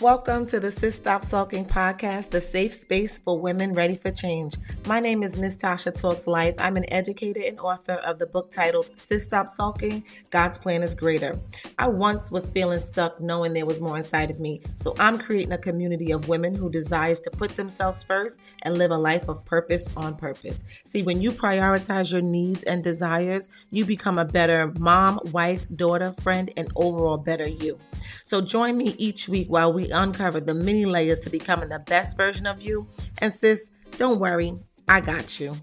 Welcome to the Sis Stop Sulking podcast, the safe space for women ready for change. My name is Miss Tasha Talks Life. I'm an educator and author of the book titled Sis Stop Sulking God's Plan is Greater. I once was feeling stuck knowing there was more inside of me, so I'm creating a community of women who desires to put themselves first and live a life of purpose on purpose. See, when you prioritize your needs and desires, you become a better mom, wife, daughter, friend, and overall better you. So join me each week while we uncover the many layers to becoming the best version of you. And sis, don't worry, I got you.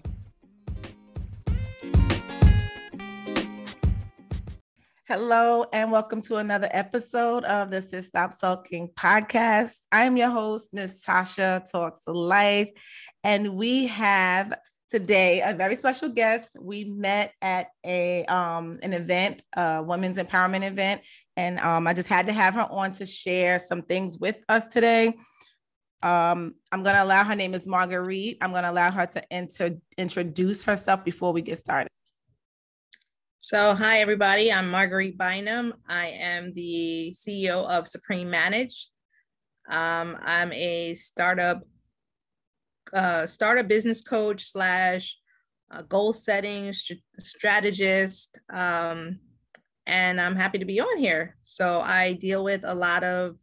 Hello, and welcome to another episode of the Sis Stop Sulking podcast. I am your host, Miss Tasha Talks Life, and we have today a very special guest. We met at a um, an event, a women's empowerment event, and um, I just had to have her on to share some things with us today. Um, I'm going to allow her name is Marguerite. I'm going to allow her to enter, introduce herself before we get started. So, hi everybody. I'm Marguerite Bynum. I am the CEO of Supreme Manage. Um, I'm a startup uh, startup business coach slash uh, goal setting st- strategist. Um, and I'm happy to be on here. So I deal with a lot of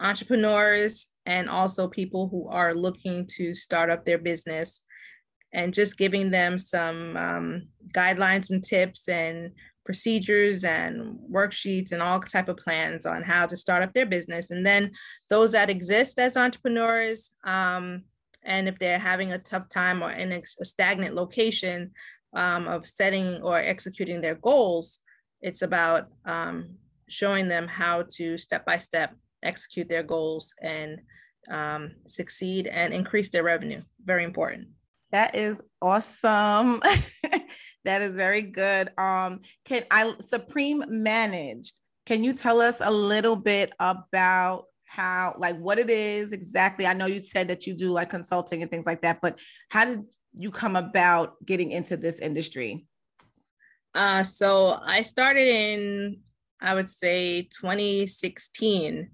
entrepreneurs and also people who are looking to start up their business and just giving them some um, guidelines and tips and procedures and worksheets and all type of plans on how to start up their business and then those that exist as entrepreneurs um, and if they're having a tough time or in a stagnant location um, of setting or executing their goals it's about um, showing them how to step by step execute their goals and um, succeed and increase their revenue. Very important. That is awesome. that is very good. Um, can I Supreme managed? Can you tell us a little bit about how, like, what it is exactly? I know you said that you do like consulting and things like that, but how did you come about getting into this industry? Uh, so I started in, I would say, 2016. Um,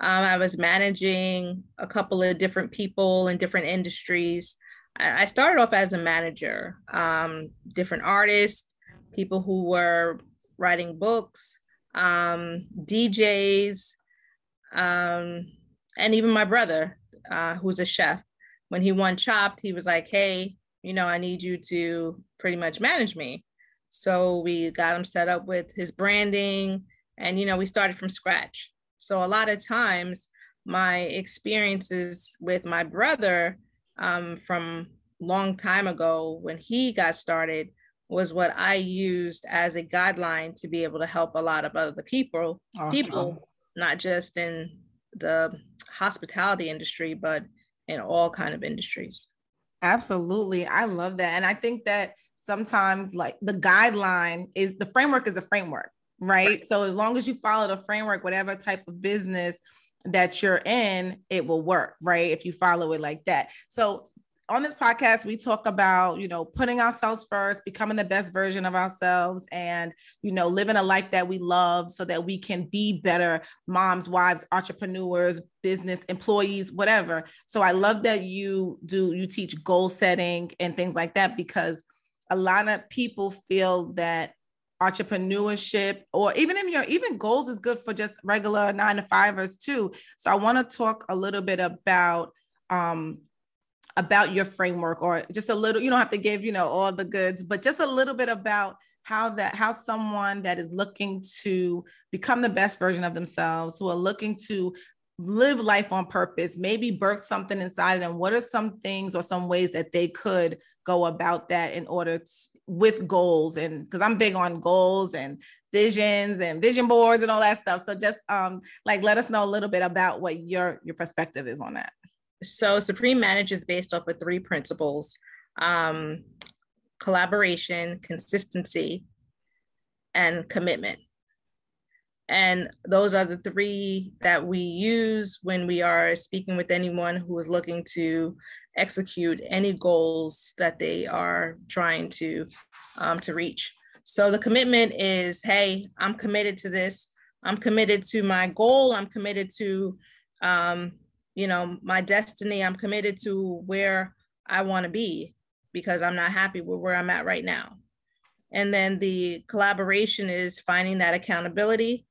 I was managing a couple of different people in different industries. I, I started off as a manager, um, different artists, people who were writing books, um, DJs, um, and even my brother, uh, who's a chef. When he won Chopped, he was like, "Hey, you know, I need you to pretty much manage me." So we got him set up with his branding and, you know, we started from scratch. So a lot of times my experiences with my brother um, from long time ago when he got started was what I used as a guideline to be able to help a lot of other people, awesome. people, not just in the hospitality industry, but in all kind of industries. Absolutely. I love that. And I think that sometimes like the guideline is the framework is a framework, right? right? So as long as you follow the framework, whatever type of business that you're in, it will work, right? If you follow it like that. So on this podcast we talk about you know putting ourselves first becoming the best version of ourselves and you know living a life that we love so that we can be better moms wives entrepreneurs business employees whatever so i love that you do you teach goal setting and things like that because a lot of people feel that entrepreneurship or even in your even goals is good for just regular nine to fivers too. So i want to talk a little bit about um about your framework or just a little you don't have to give you know all the goods but just a little bit about how that how someone that is looking to become the best version of themselves who are looking to live life on purpose maybe birth something inside of them what are some things or some ways that they could go about that in order to, with goals and because I'm big on goals and visions and vision boards and all that stuff. So just um like let us know a little bit about what your your perspective is on that. So Supreme Manage is based off of three principles: um, collaboration, consistency, and commitment. And those are the three that we use when we are speaking with anyone who is looking to execute any goals that they are trying to um, to reach. So the commitment is, hey, I'm committed to this. I'm committed to my goal. I'm committed to um, you know, my destiny, I'm committed to where I want to be because I'm not happy with where I'm at right now. And then the collaboration is finding that accountability,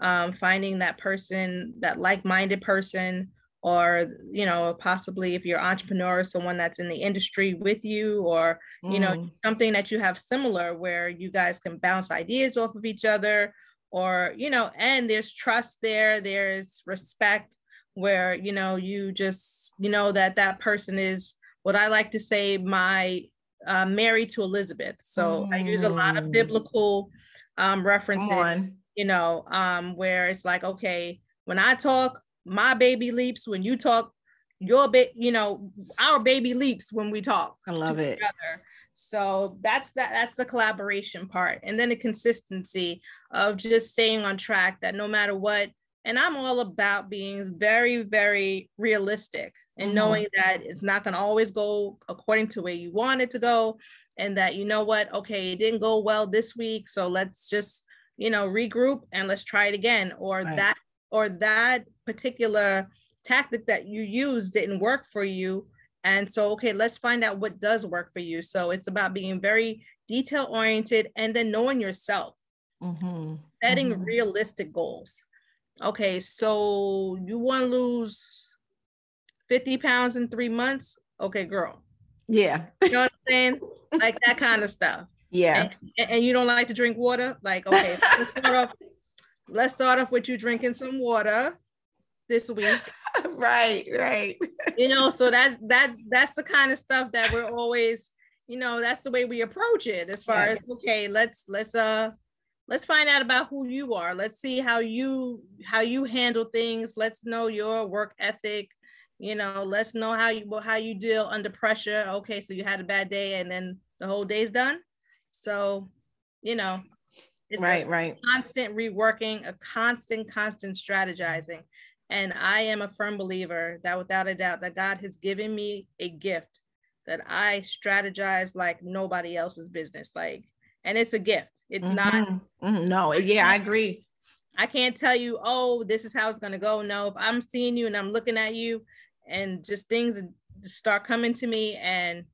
um, finding that person, that like-minded person, or you know, possibly if you're entrepreneur, someone that's in the industry with you, or you mm. know, something that you have similar where you guys can bounce ideas off of each other, or you know, and there's trust there, there's respect where you know you just you know that that person is what I like to say my uh, Mary to Elizabeth. So mm. I use a lot of mm. biblical um, references, you know, um, where it's like, okay, when I talk, my baby leaps. When you talk, your baby, you know, our baby leaps when we talk. I love it. Together. So that's that. That's the collaboration part, and then the consistency of just staying on track. That no matter what, and I'm all about being very, very realistic and mm-hmm. knowing that it's not going to always go according to where you want it to go and that you know what okay it didn't go well this week so let's just you know regroup and let's try it again or right. that or that particular tactic that you used didn't work for you and so okay let's find out what does work for you so it's about being very detail oriented and then knowing yourself mm-hmm. setting mm-hmm. realistic goals okay so you want to lose 50 pounds in three months, okay, girl. Yeah. You know what I'm saying? like that kind of stuff. Yeah. And, and, you don't like to drink water? Like, okay, let's, start off, let's start off with you drinking some water this week. right, right. you know, so that's that that's the kind of stuff that we're always, you know, that's the way we approach it as far as okay, let's let's uh let's find out about who you are. Let's see how you how you handle things. Let's know your work ethic you know let's know how you how you deal under pressure okay so you had a bad day and then the whole day's done so you know right right constant reworking a constant constant strategizing and i am a firm believer that without a doubt that god has given me a gift that i strategize like nobody else's business like and it's a gift it's mm-hmm. not mm-hmm. no yeah i agree I can't tell you, oh, this is how it's going to go. No, if I'm seeing you and I'm looking at you and just things start coming to me and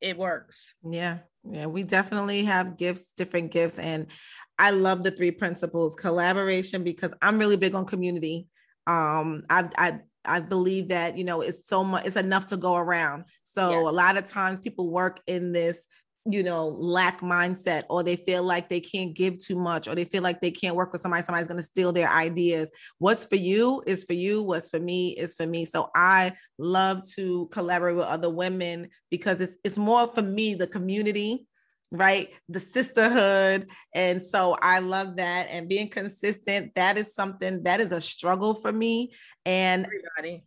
it works. Yeah. Yeah, we definitely have gifts, different gifts. And I love the three principles collaboration because I'm really big on community. Um, I, I, I believe that, you know, it's so much, it's enough to go around. So yeah. a lot of times people work in this you know, lack mindset, or they feel like they can't give too much, or they feel like they can't work with somebody, somebody's going to steal their ideas. What's for you is for you, what's for me is for me. So I love to collaborate with other women because it's it's more for me, the community right? The sisterhood. And so I love that. And being consistent, that is something that is a struggle for me. And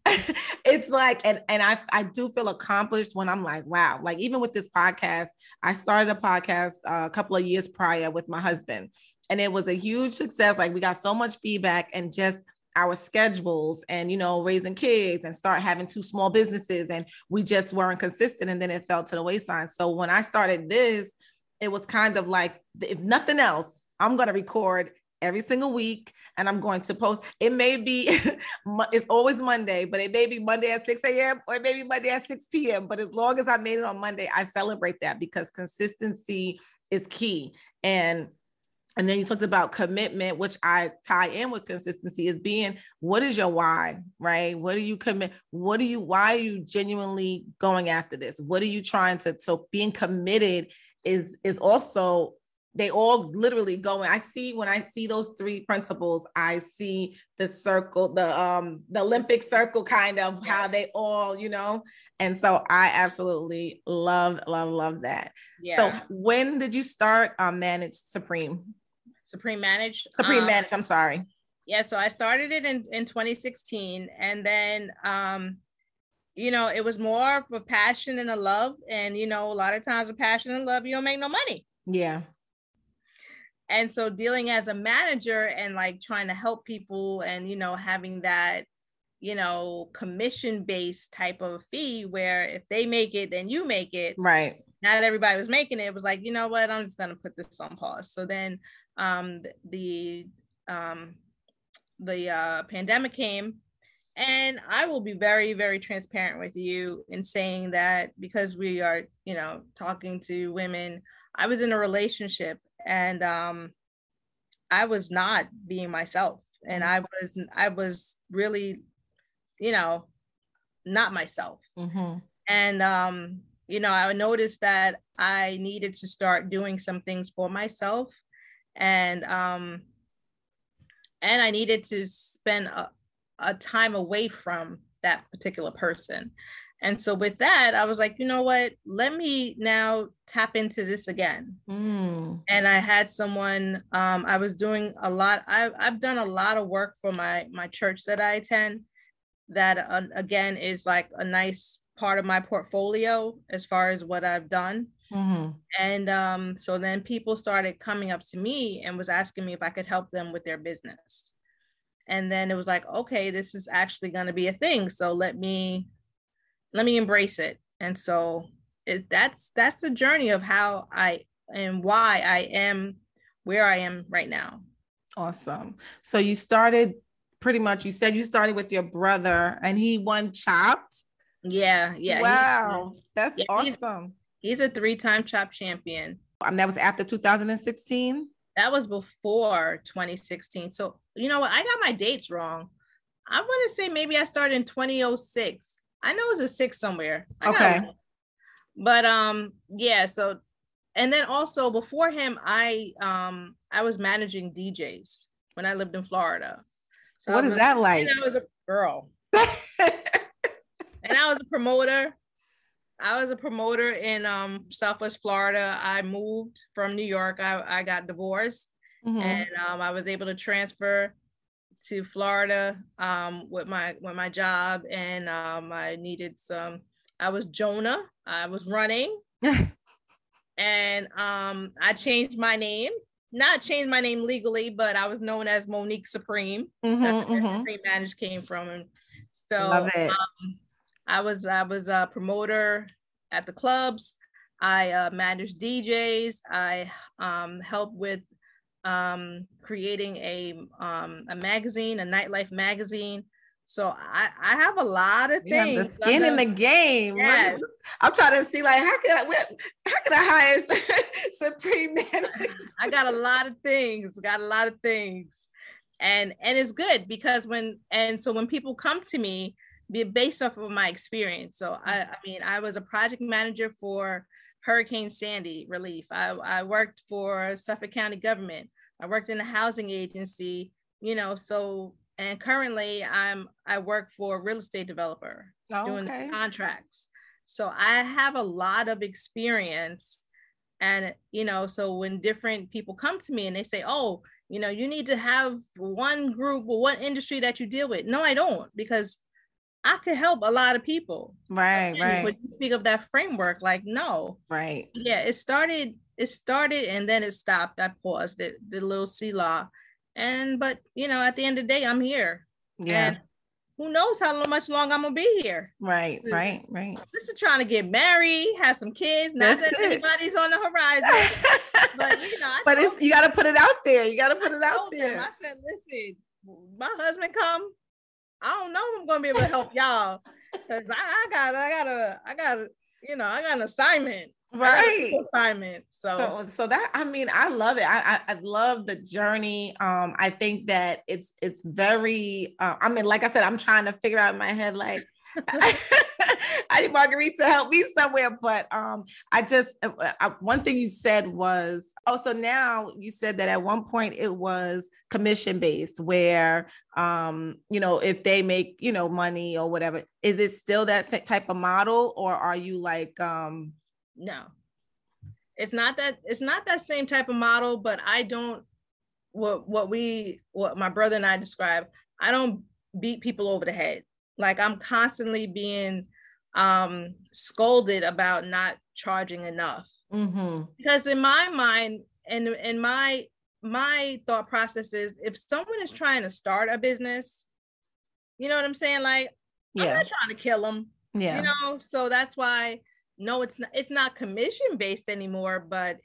it's like, and, and I, I do feel accomplished when I'm like, wow, like even with this podcast, I started a podcast uh, a couple of years prior with my husband. And it was a huge success. Like we got so much feedback and just our schedules and you know raising kids and start having two small businesses and we just weren't consistent and then it fell to the wayside so when i started this it was kind of like if nothing else, I'm going to record every single week and I'm going to post. It may be, it's always Monday, but it may be Monday at 6 a.m. or it may be Monday at 6 p.m. But as long as I made it on Monday, I celebrate that because consistency is key. And and then you talked about commitment, which I tie in with consistency is being what is your why, right? What do you commit? What do you, why are you genuinely going after this? What are you trying to? So being committed is is also they all literally go i see when i see those three principles i see the circle the um the olympic circle kind of how they all you know? And so i absolutely love love love that. Yeah. so when did you start um manage supreme? Supreme managed supreme um, managed i'm sorry. Yeah so i started it in in 2016 and then um you know, it was more of a passion and a love. And, you know, a lot of times with passion and love, you don't make no money. Yeah. And so dealing as a manager and like trying to help people and, you know, having that, you know, commission based type of fee where if they make it, then you make it. Right. Not everybody was making it. It was like, you know what, I'm just going to put this on pause. So then um, the, um, the uh, pandemic came and I will be very, very transparent with you in saying that because we are, you know, talking to women, I was in a relationship and um, I was not being myself. And mm-hmm. I was, I was really, you know, not myself. Mm-hmm. And, um, you know, I noticed that I needed to start doing some things for myself. And, um, and I needed to spend a, a time away from that particular person. And so with that, I was like, you know what? Let me now tap into this again. Mm. And I had someone. Um, I was doing a lot. I've I've done a lot of work for my my church that I attend. That uh, again is like a nice part of my portfolio as far as what I've done. Mm-hmm. And um, so then people started coming up to me and was asking me if I could help them with their business and then it was like okay this is actually going to be a thing so let me let me embrace it. And so it, that's that's the journey of how i and why i am where i am right now. Awesome. So you started pretty much you said you started with your brother and he won chopped? Yeah yeah wow that's yeah, awesome. he's, he's a three-time Chopped champion. Um, that was after 2016 that was before 2016. So, you know what? I got my dates wrong. I want to say maybe I started in 2006. I know it's a six somewhere. I okay. But um, yeah. So, and then also before him, I um, I was managing DJs when I lived in Florida. So what is that like? I was a girl, and I was a promoter. I was a promoter in um, Southwest Florida. I moved from New York. I, I got divorced mm-hmm. and um, I was able to transfer to Florida um, with my with my job and um, I needed some I was Jonah. I was running and um, I changed my name. Not changed my name legally, but I was known as Monique Supreme. Mm-hmm, That's where mm-hmm. Supreme Manage came from. And so um, I was I was a promoter at the clubs. I uh, manage DJs. I um, help with um, creating a um, a magazine, a nightlife magazine. So I, I have a lot of things. You the skin in the game. Yes. I'm trying to see like how can I how can I hire Supreme Manager? I got a lot of things. Got a lot of things, and and it's good because when and so when people come to me, based off of my experience. So I, mm-hmm. I mean, I was a project manager for Hurricane Sandy relief. I, I worked for Suffolk County government. I worked in a housing agency, you know, so and currently I'm I work for a real estate developer oh, doing okay. contracts. So I have a lot of experience and you know, so when different people come to me and they say, "Oh, you know, you need to have one group or one industry that you deal with." No, I don't because I could help a lot of people. Right, right. When you speak of that framework, like no. Right. Yeah, it started, it started and then it stopped. I paused it, the little Selah, And but you know, at the end of the day, I'm here. Yeah. And who knows how much longer I'm gonna be here. Right, right, right. This is trying to get married, have some kids. Not That's that anybody's on the horizon. but you know, I but it's you gotta put it out there. You gotta put it out there. Them, I said, listen, my husband come I don't know if I'm gonna be able to help y'all because I, I got I got a I got a, you know I got an assignment. Right. assignment so. so so that i mean i love it. I i, I love the journey. Um i think that it's it's very uh, i mean like i said i'm trying to figure out in my head like I need Marguerite to help me somewhere. But um, I just I, uh, uh, one thing you said was oh, so now you said that at one point it was commission based, where um, you know, if they make you know money or whatever, is it still that type of model, or are you like um? No, it's not that. It's not that same type of model. But I don't. What what we what my brother and I describe. I don't beat people over the head. Like I'm constantly being um, scolded about not charging enough. Mm-hmm. Because in my mind and in my my thought process is if someone is trying to start a business, you know what I'm saying? Like, yeah. I'm not trying to kill them. Yeah. You know, so that's why no, it's not it's not commission based anymore, but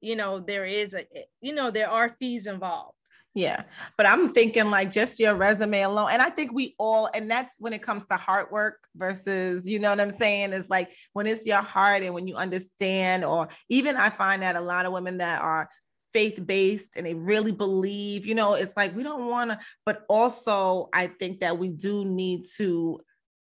you know, there is a you know, there are fees involved. Yeah. But I'm thinking like just your resume alone. And I think we all, and that's when it comes to hard work versus, you know what I'm saying? Is like when it's your heart and when you understand, or even I find that a lot of women that are faith based and they really believe, you know, it's like we don't want to, but also I think that we do need to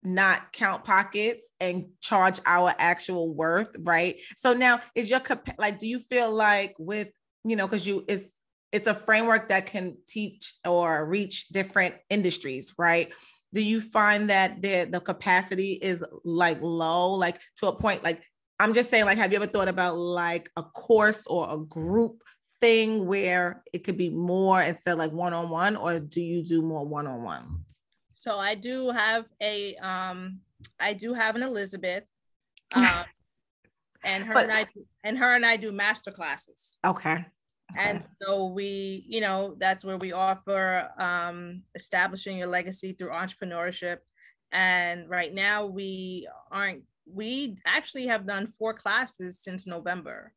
not count pockets and charge our actual worth, right? So now is your like do you feel like with, you know, cuz you it's it's a framework that can teach or reach different industries, right? Do you find that the the capacity is like low like to a point like I'm just saying like have you ever thought about like a course or a group thing where it could be more instead of like one on one, or do you do more one on one? So I do have a um I do have an Elizabeth. Um, and her but, and I and her and I do master classes. Okay. Okay. And so we, you know, that's where we offer um, establishing your legacy through entrepreneurship. And right now we aren't, we actually have done four classes since November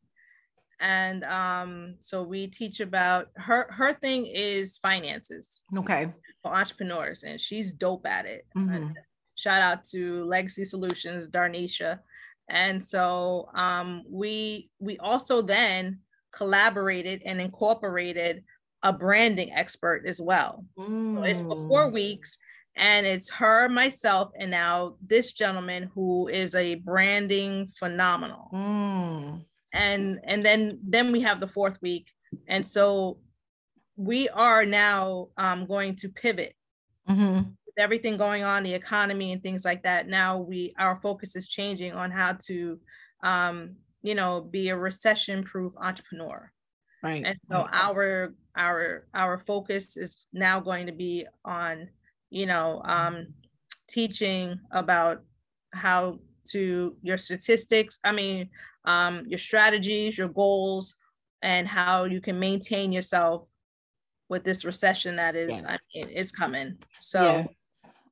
and um, so we teach about her her thing is finances okay for entrepreneurs and she's dope at it mm-hmm. shout out to legacy solutions darnisha and so um, we we also then collaborated and incorporated a branding expert as well mm. so it's for four mm. weeks and it's her myself and now this gentleman who is a branding phenomenal mm and and then then we have the fourth week and so we are now um, going to pivot mm-hmm. with everything going on the economy and things like that now we our focus is changing on how to um, you know be a recession proof entrepreneur right and so right. our our our focus is now going to be on you know um, teaching about how to your statistics i mean um, your strategies, your goals, and how you can maintain yourself with this recession that is yes. I mean, is coming. So, yes.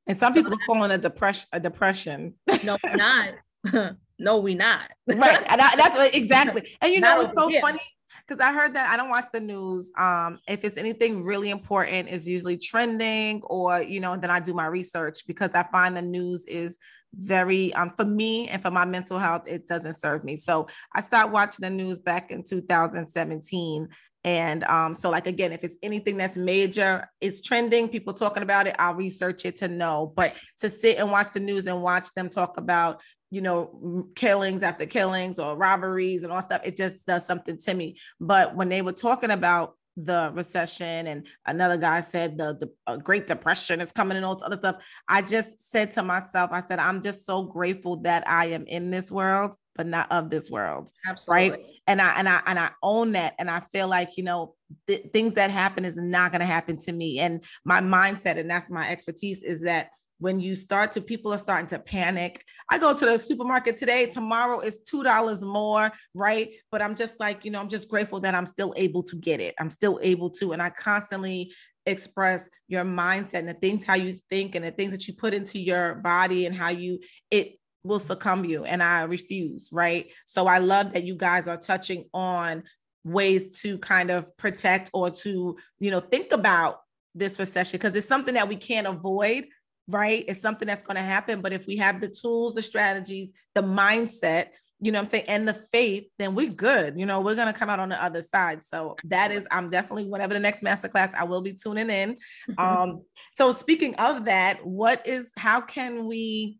and some so people are calling a depression a depression. No, not. no, we not. right, and I, that's what exactly. And you know, it's so here. funny because I heard that I don't watch the news. Um, if it's anything really important, is usually trending, or you know, then I do my research because I find the news is very um for me and for my mental health it doesn't serve me so i started watching the news back in 2017 and um so like again if it's anything that's major it's trending people talking about it i'll research it to know but to sit and watch the news and watch them talk about you know killings after killings or robberies and all stuff it just does something to me. But when they were talking about the recession and another guy said the, the uh, great depression is coming and all this other stuff i just said to myself i said i'm just so grateful that i am in this world but not of this world Absolutely. right and i and i and i own that and i feel like you know th- things that happen is not going to happen to me. And my mindset and that's my expertise is that when you start to people are starting to panic. I go to the supermarket today tomorrow is two dollars more right? But i'm just like you know i'm just grateful that i'm still able to get it. I'm still able to and i constantly express your mindset and the things how you think and the things that you put into your body and how you it will succumb you and i refuse right? So i love that you guys are touching on ways to kind of protect or to you know think about this recession because it's something that we can't avoid right? It's something that's going to happen. But if we have the tools, the strategies, the mindset, you know I'm saying, and the faith, then we're good. You know, we're going to come out on the other side. So that is, I'm definitely, whatever the next masterclass, I will be tuning in. Um, so speaking of that, what is, how can we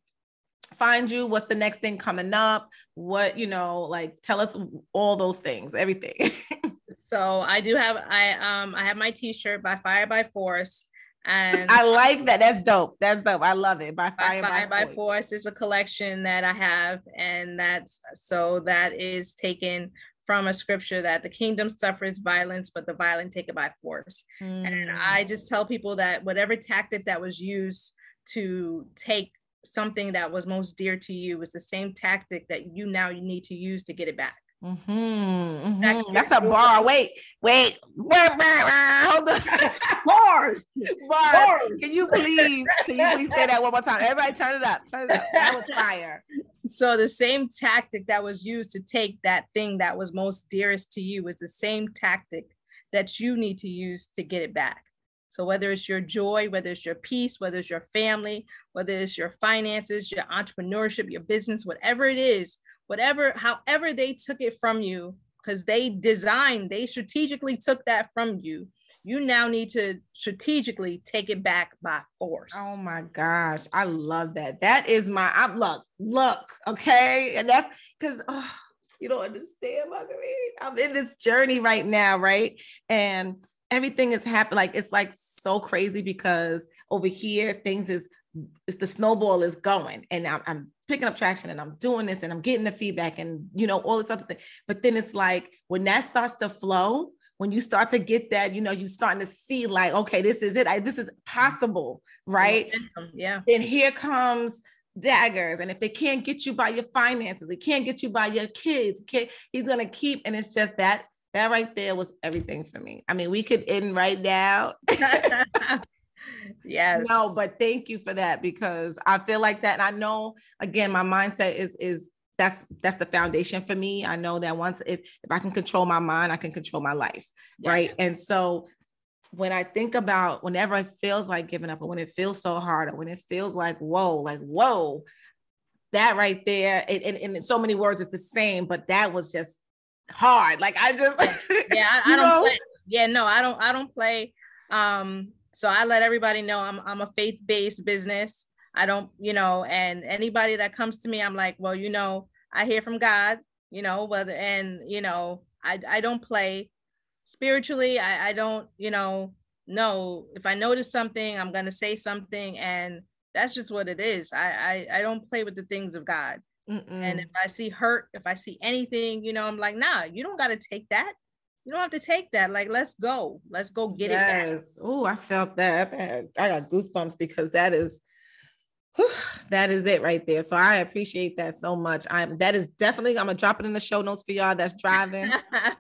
find you? What's the next thing coming up? What, you know, like tell us all those things, everything. so I do have, I, um, I have my t-shirt by fire by force and I like that. That's dope. That's dope. I love it. By fire, by, fire, by, by force is a collection that I have, and that's so that is taken from a scripture that the kingdom suffers violence, but the violent take it by force. Mm. And I just tell people that whatever tactic that was used to take something that was most dear to you is the same tactic that you now you need to use to get it back. Mm-hmm, mm-hmm. That's a bar. Wait, wait, wait, hold on. Bars. Bars. Bars. Can you please, can you please say that one more time? Everybody turn it up. Turn it up. That was fire. So the same tactic that was used to take that thing that was most dearest to you is the same tactic that you need to use to get it back. So whether it's your joy, whether it's your peace, whether it's your family, whether it's your finances, your entrepreneurship, your business, whatever it is, whatever, however they took it from you, because they designed, they strategically took that from you. You now need to strategically take it back by force. Oh my gosh, I love that. That is my I'm look, look, okay. And that's because oh, you don't understand, Marguerite. I'm in this journey right now, right? And everything is happening. Like it's like so crazy because over here things is it's the snowball is going and I'm, I'm, picking up traction and I'm doing this and I'm getting the feedback and you know all this other thing. But then it's like when that starts to flow, when you start to get that, you know, you starting to see like, okay, this is it. I, this is possible, right? Yeah. Then here comes daggers. And if they can't get you by your finances, they can't get you by your kids, okay, he's gonna keep. And it's just that that right there was everything for me. I mean, we could end right now. yes. No, but thank you for that because I feel like that. And I know again, my mindset is is that's that's the foundation for me. I know that once if if I can control my mind, I can control my life. Yes. Right. And so when I think about whenever it feels like giving up or when it feels so hard or when it feels like whoa, like whoa, that right there, and, and, and in so many words, it's the same, but that was just hard. Like I just yeah, I, I don't play. Yeah, no, I don't I don't play. Um, so I let everybody know I'm I'm a faith-based business. I don't, you know, and anybody that comes to me, I'm like, well, you know, I hear from God, you know, whether and you know, I I don't play spiritually. I I don't, you know, no. If I notice something, I'm gonna say something, and that's just what it is. I I, I don't play with the things of God. Mm-mm. And if I see hurt, if I see anything, you know, I'm like, nah, you don't got to take that. You don't have to take that. Like, let's go. Let's go get yes. it back. Oh, I felt that. I got goosebumps because that is that is it right there. So I appreciate that so much. I'm that is definitely I'm gonna drop it in the show notes for y'all that's driving,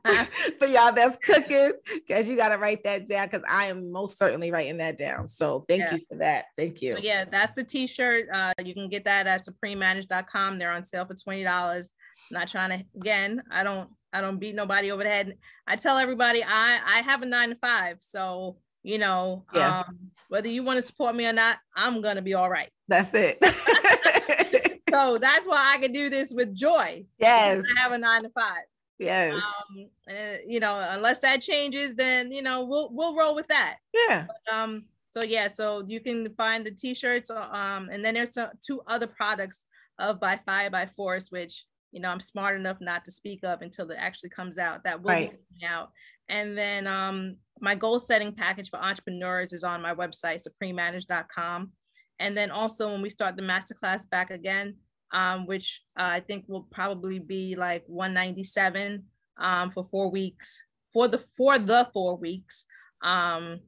for y'all that's cooking, because you gotta write that down because I am most certainly writing that down. So thank yeah. you for that. Thank you. So yeah, that's the t-shirt. Uh, you can get that at suprememanaged.com. They're on sale for twenty dollars. Not trying to again, I don't I don't beat nobody over the head. I tell everybody I I have a nine to five. So you know, yeah. um, whether you want to support me or not, I'm gonna be all right. That's it. so that's why I can do this with joy. Yes. I have a nine to five. Yes. Um, uh, you know, unless that changes, then you know we'll we'll roll with that. Yeah. But, um. So yeah, so you can find the t-shirts. Uh, um, and then there's two other products of by Fire by Force, which you know I'm smart enough not to speak of until it actually comes out. That will right. be coming out. And then um, my goal setting package for entrepreneurs is on my website, suprememanaged.com. And then also when we start the masterclass back again, um, which uh, I think will probably be like 197 um, for four weeks for the for the four weeks. Um,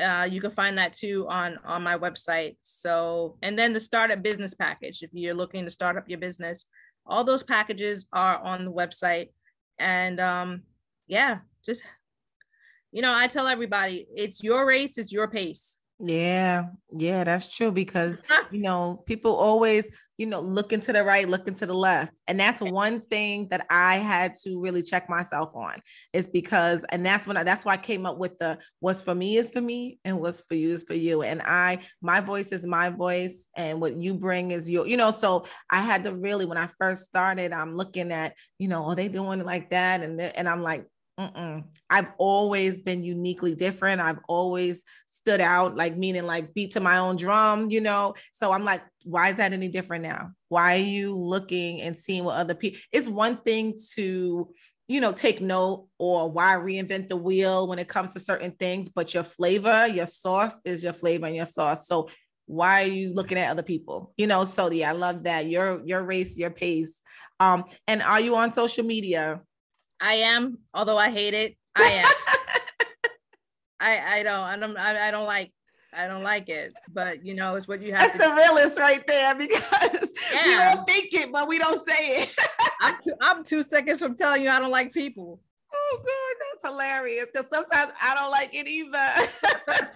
uh, you can find that too on on my website. So and then the startup business package if you're looking to start up your business, all those packages are on the website. And um, yeah, just you know, I tell everybody it's your race, it's your pace. Yeah, yeah, that's true because you know, people always, you know, looking to the right, looking to the left. And that's one thing that I had to really check myself on is because, and that's when I, that's why I came up with the what's for me is for me and what's for you is for you. And I, my voice is my voice and what you bring is your, you know, so I had to really, when I first started, I'm looking at, you know, are they doing it like that? And, and I'm like, Mm-mm. I've always been uniquely different. I've always stood out, like meaning like beat to my own drum, you know. So I'm like, why is that any different now? Why are you looking and seeing what other people? It's one thing to, you know, take note or why reinvent the wheel when it comes to certain things, but your flavor, your sauce is your flavor and your sauce. So why are you looking at other people? You know, so yeah, I love that. Your your race, your pace. Um, and are you on social media? I am, although I hate it. I am. I I don't I don't I, I don't like I don't like it, but you know, it's what you have. That's the realist right there because yeah. we don't think it, but we don't say it. I'm, two, I'm two seconds from telling you I don't like people. Oh God, that's hilarious. Because sometimes I don't like it either.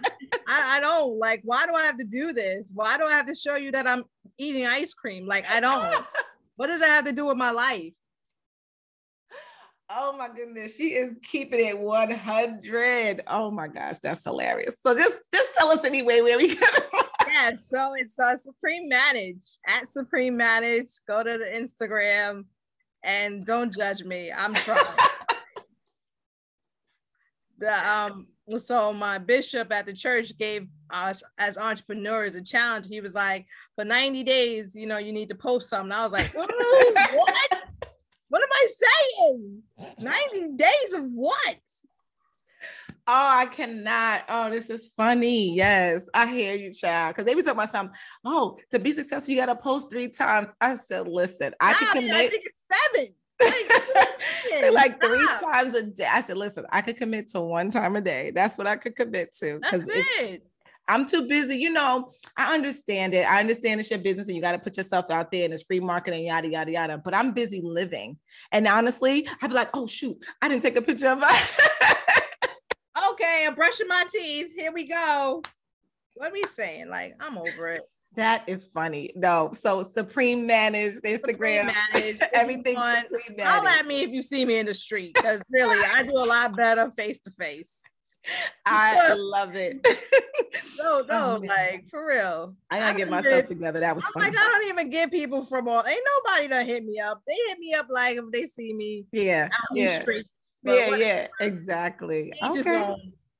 I, I don't like. Why do I have to do this? Why do I have to show you that I'm eating ice cream? Like I don't. what does that have to do with my life? Oh my goodness, she is keeping it 100. Oh my gosh, that's hilarious. So just just tell us anyway where we can. yeah, so it's uh, Supreme Manage at Supreme Manage. Go to the Instagram and don't judge me. I'm trying. the um so my bishop at the church gave us as entrepreneurs a challenge. He was like, for 90 days, you know, you need to post something. I was like, what? What am I saying? 90 days of what? Oh, I cannot. Oh, this is funny. Yes, I hear you, child. Because they be talking about something. Oh, to be successful, you got to post three times. I said, listen, I nah, can commit. I think it's seven. Like, like three times a day. I said, listen, I could commit to one time a day. That's what I could commit to. That's it. I'm too busy. You know, I understand it. I understand it's your business and you got to put yourself out there and it's free marketing, yada, yada, yada. But I'm busy living. And honestly, I'd be like, oh, shoot, I didn't take a picture of it. okay, I'm brushing my teeth. Here we go. What are we saying? Like, I'm over it. That is funny. No, so Supreme Managed Instagram, Supreme everything. Supreme Call at me if you see me in the street because really, I do a lot better face to face. I love it. no, no, oh, like for real. I gotta I get myself get, together. That was I'm funny. Like, I don't even get people from all. Ain't nobody that hit me up. They hit me up like if they see me. Yeah, yeah, yeah, what, yeah. Exactly. Okay.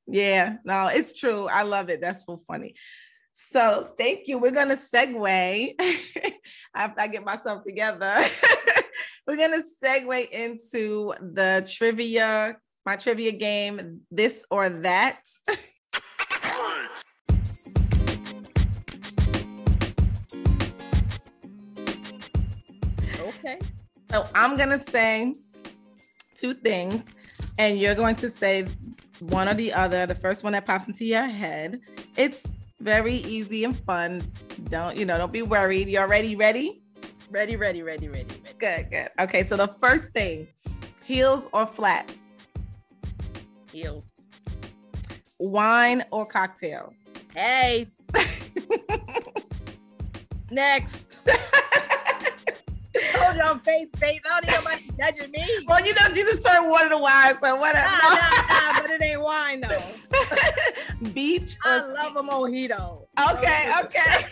Yeah, no, it's true. I love it. That's so funny. So thank you. We're gonna segue after I get myself together. We're gonna segue into the trivia my trivia game, this or that. okay. So I'm going to say two things, and you're going to say one or the other. The first one that pops into your head. It's very easy and fun. Don't, you know, don't be worried. You already ready? Ready, ready, ready, ready, ready. Good, good. Okay, so the first thing heels or flats? Heels. Wine or cocktail? Hey. Next. told you I'm face face. I don't need about judging me. Well, you know, Jesus turned water to wine, so whatever. Nah, nah, nah, but it ain't wine though. Beach. I love a mojito. Okay, okay.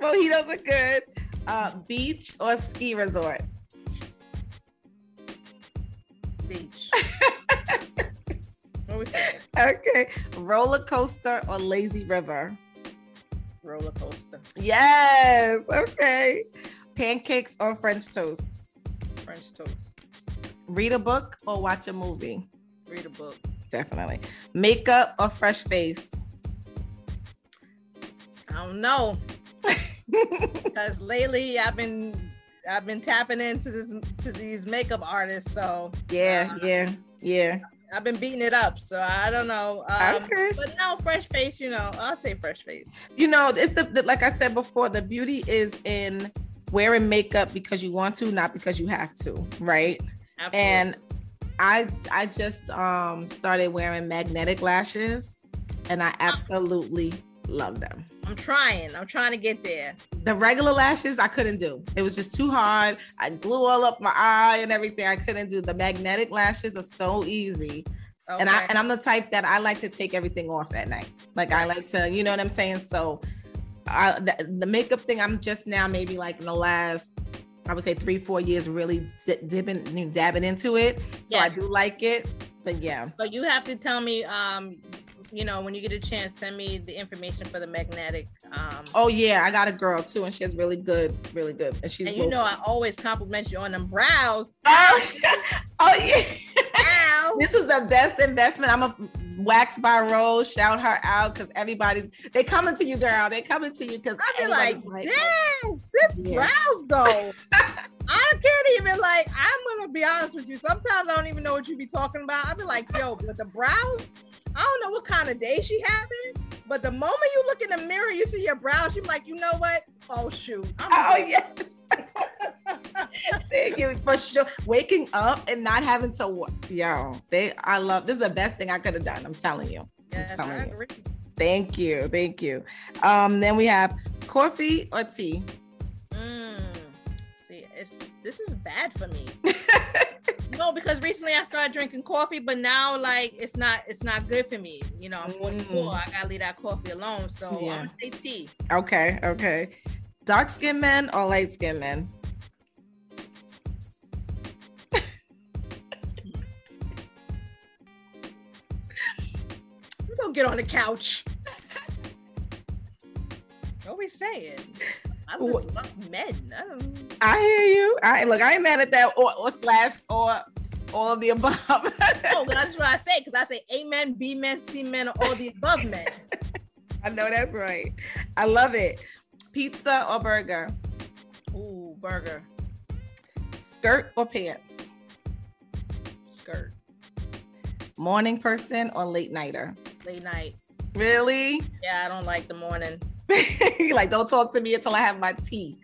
Mojitos are good. Uh, beach or ski resort? Beach. okay. Roller coaster or lazy river? Roller coaster. Yes. Okay. Pancakes or French toast? French toast. Read a book or watch a movie? Read a book. Definitely. Makeup or fresh face? I don't know. Because lately I've been I've been tapping into this to these makeup artists. So yeah, uh, yeah, yeah. I've been beating it up, so I don't know. Um, okay. But no, fresh face. You know, I'll say fresh face. You know, it's the, the like I said before. The beauty is in wearing makeup because you want to, not because you have to, right? Absolutely. And I I just um started wearing magnetic lashes, and I absolutely love them. I'm trying. I'm trying to get there. The regular lashes I couldn't do. It was just too hard. I glue all up my eye and everything. I couldn't do. The magnetic lashes are so easy. Okay. And I and I'm the type that I like to take everything off at night. Like I like to, you know what I'm saying? So I, the, the makeup thing I'm just now maybe like in the last I would say three, four years really dipping, dabbing into it. So yes. I do like it. But yeah. But you have to tell me um you know, when you get a chance, send me the information for the magnetic. Um, oh yeah, I got a girl too, and she has really good, really good. And she's and you know, I always compliment you on them brows. Oh, oh yeah. this is the best investment. I'm a wax by Rose. Shout her out because everybody's they coming to you, girl. They coming to you because I am like, like, damn, sis yeah. brows though. I can't even like. I'm gonna be honest with you. Sometimes I don't even know what you be talking about. I'd be like, yo, but the brows I don't know what kind of day she having, but the moment you look in the mirror, you see your brows, you're like, you know what? Oh shoot. I'm oh yes. Thank you for sure. Waking up and not having to work. Yo, they I love this is the best thing I could have done. I'm telling you. Yes, telling I agree. You. Thank you. Thank you. Um, then we have coffee or tea. Mm, see, it's this is bad for me. no, because recently I started drinking coffee, but now like it's not it's not good for me. You know, I'm 44. Mm. I gotta leave that coffee alone. So yeah. I'm gonna say tea. Okay, okay. Dark skinned men or light skinned men? You don't get on the couch. what we saying? I just love men. I, I hear you. I look. I ain't mad at that. Or, or slash or all of the above. oh, but that's what I say because I say amen, B men, C men, all the above men. I know that's right. I love it. Pizza or burger? Ooh, burger. Skirt or pants? Skirt. Morning person or late nighter? Late night. Really? Yeah, I don't like the morning. like, don't talk to me until I have my tea.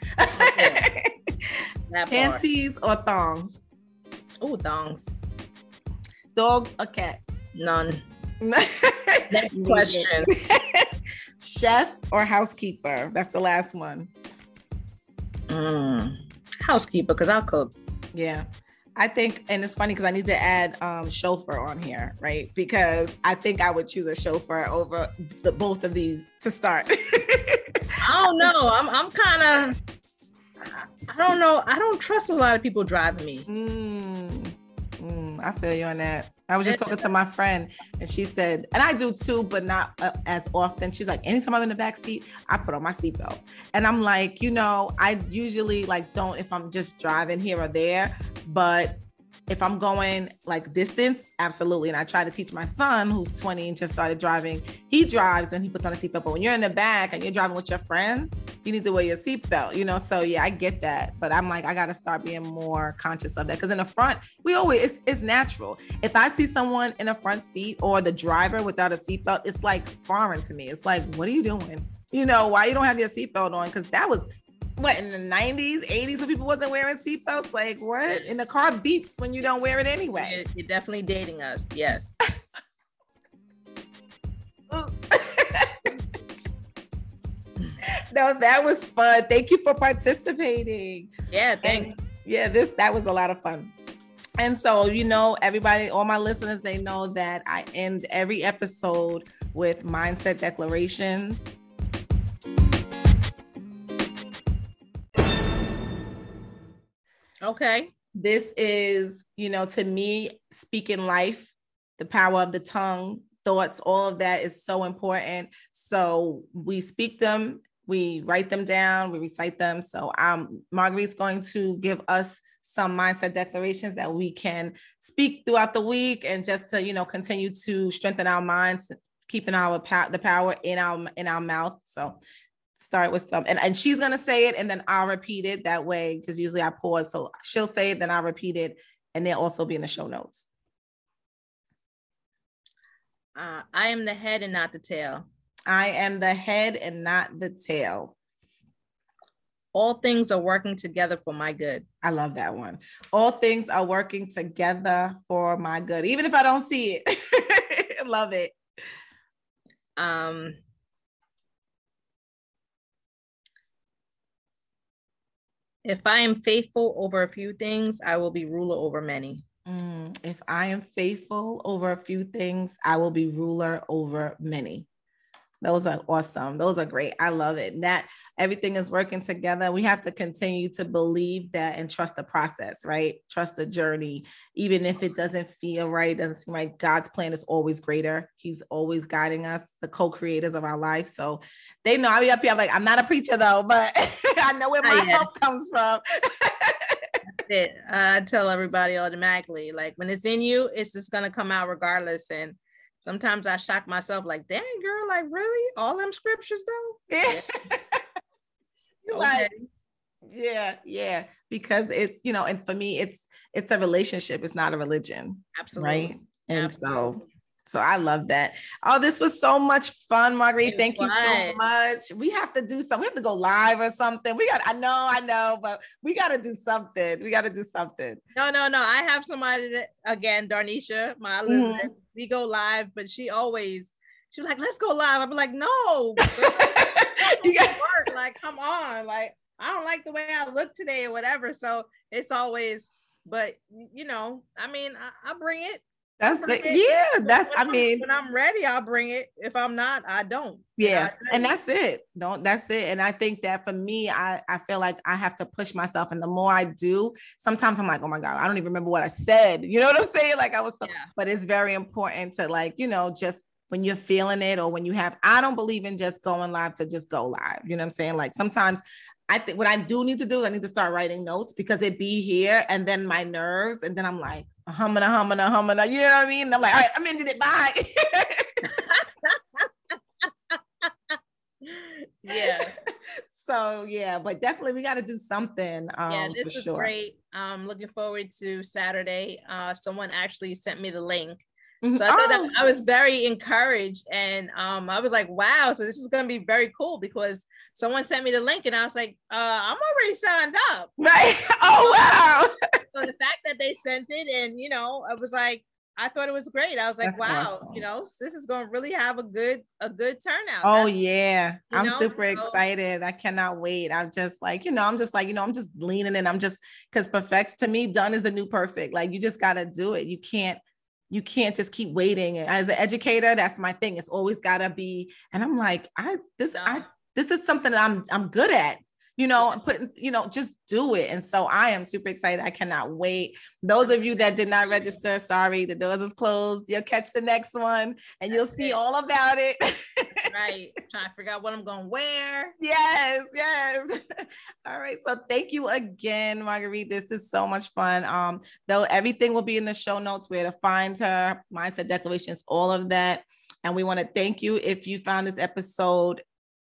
Panties or thong? Oh, thongs. Dogs or cats? None. Next question. Chef or housekeeper? That's the last one. Mm, housekeeper, because I'll cook. Yeah. I think, and it's funny because I need to add um, chauffeur on here, right? Because I think I would choose a chauffeur over the, both of these to start. I don't know. I'm, I'm kind of, I don't know. I don't trust a lot of people driving me. Mm, mm, I feel you on that. I was just talking to my friend, and she said, and I do too, but not uh, as often. She's like, anytime I'm in the back seat, I put on my seatbelt, and I'm like, you know, I usually like don't if I'm just driving here or there, but if I'm going like distance, absolutely. And I try to teach my son, who's 20 and just started driving. He drives when he puts on a seatbelt. But when you're in the back and you're driving with your friends, you need to wear your seatbelt, you know? So yeah, I get that. But I'm like, I got to start being more conscious of that. Cause in the front, we always, it's, it's natural. If I see someone in a front seat or the driver without a seatbelt, it's like foreign to me. It's like, what are you doing? You know, why you don't have your seatbelt on? Cause that was what in the 90s 80s when people wasn't wearing seatbelts? Like what? In the car beeps when you don't wear it anyway. You're, you're definitely dating us yes. Oops. no that was fun. Thank you for participating. Yeah thanks. and yeah this that was a lot of fun. And so you know everybody all my listeners they know that i end every episode with mindset declarations Okay. This is, you know, to me, speaking life, the power of the tongue, thoughts, all of that is so important. So we speak them, we write them down, we recite them. So um, Marguerite's going to give us some mindset declarations that we can speak throughout the week and just to, you know, continue to strengthen our minds, keeping our power, the power in our in our mouth. So start with some and, and she's gonna say it and then I'll repeat it that way because usually I pause. So she'll say it, then I'll repeat it, and they'll also be in the show notes. Uh, I am the head and not the tail. I am the head and not the tail. All things are working together for my good. I love that one. All things are working together for my good, even if I don't see it. love it. Um, If I am faithful over a few things, I will be ruler over many. Mm, if I am faithful over a few things, I will be ruler over many. Those are awesome. Those are great. I love it. that everything is working together. We have to continue to believe that and trust the process, right? Trust the journey. Even if it doesn't feel right, doesn't seem like God's plan is always greater. He's always guiding us, the co-creators of our life. So they know I'll be up here. I'm like, I'm not a preacher though, but I know where my help comes from. it. I tell everybody automatically, like when it's in you, it's just gonna come out regardless. And sometimes I shock myself, like, dang girl, like really? All them scriptures though? Yeah. okay. like, yeah, yeah. Because it's, you know, and for me, it's it's a relationship, it's not a religion. Absolutely. Right. And Absolutely. so so I love that. Oh, this was so much fun, Marguerite. Thank you so much. We have to do something. We have to go live or something. We got, I know, I know, but we got to do something. We got to do something. No, no, no. I have somebody that, again, Darnisha, my Elizabeth. Mm-hmm. We go live, but she always, she's like, let's go live. I'd be like, no. you got work. Like, come on. Like, I don't like the way I look today or whatever. So it's always, but you know, I mean, I, I bring it. That's the yeah. That's I mean, when I'm ready, I'll bring it. If I'm not, I don't. Yeah, and that's it. Don't that's it. And I think that for me, I I feel like I have to push myself, and the more I do, sometimes I'm like, oh my god, I don't even remember what I said. You know what I'm saying? Like I was, so, yeah. but it's very important to like you know just when you're feeling it or when you have. I don't believe in just going live to just go live. You know what I'm saying? Like sometimes I think what I do need to do is I need to start writing notes because it be here and then my nerves and then I'm like humming a humming a humming you know what I mean? And I'm like, all right, I'm ending it. Bye. yeah. So yeah, but definitely we got to do something. Um, yeah, this is sure. great. Um, looking forward to Saturday. Uh, someone actually sent me the link. So I thought oh. I was very encouraged, and um, I was like, "Wow!" So this is going to be very cool because someone sent me the link, and I was like, uh, "I'm already signed up." Right? Oh wow! so the fact that they sent it, and you know, I was like, I thought it was great. I was like, That's "Wow!" Awesome. You know, this is going to really have a good a good turnout. Oh That's, yeah, I'm know? super so, excited. I cannot wait. I'm just like, you know, I'm just like, you know, I'm just leaning in. I'm just because perfect to me, done is the new perfect. Like you just got to do it. You can't you can't just keep waiting. As an educator, that's my thing. It's always gotta be. And I'm like, I this. I this is something that I'm I'm good at. You know, I'm putting, you know, just do it. And so I am super excited. I cannot wait. Those of you that did not register, sorry, the doors is closed. You'll catch the next one and you'll see all about it. right. To figure out what I'm gonna wear. Yes, yes. All right. So thank you again, Marguerite. This is so much fun. Um, though everything will be in the show notes where to find her, mindset declarations, all of that. And we want to thank you if you found this episode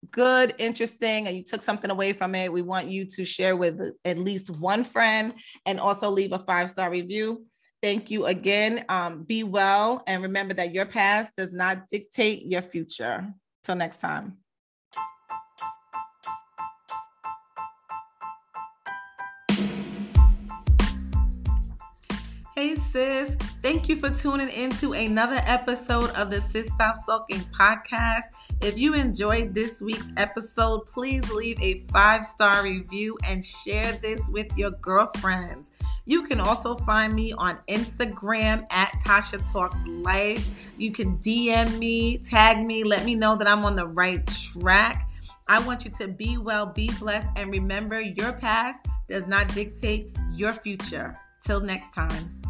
good, interesting, and you took something away from it, we want you to share with at least one friend and also leave a five star review. Thank you again. Um, be well and remember that your past does not dictate your future. Till next time. Sis, thank you for tuning into another episode of the Sis Stop Sulking podcast. If you enjoyed this week's episode, please leave a five star review and share this with your girlfriends. You can also find me on Instagram at Tasha Talks Life. You can DM me, tag me, let me know that I'm on the right track. I want you to be well, be blessed, and remember your past does not dictate your future. Till next time.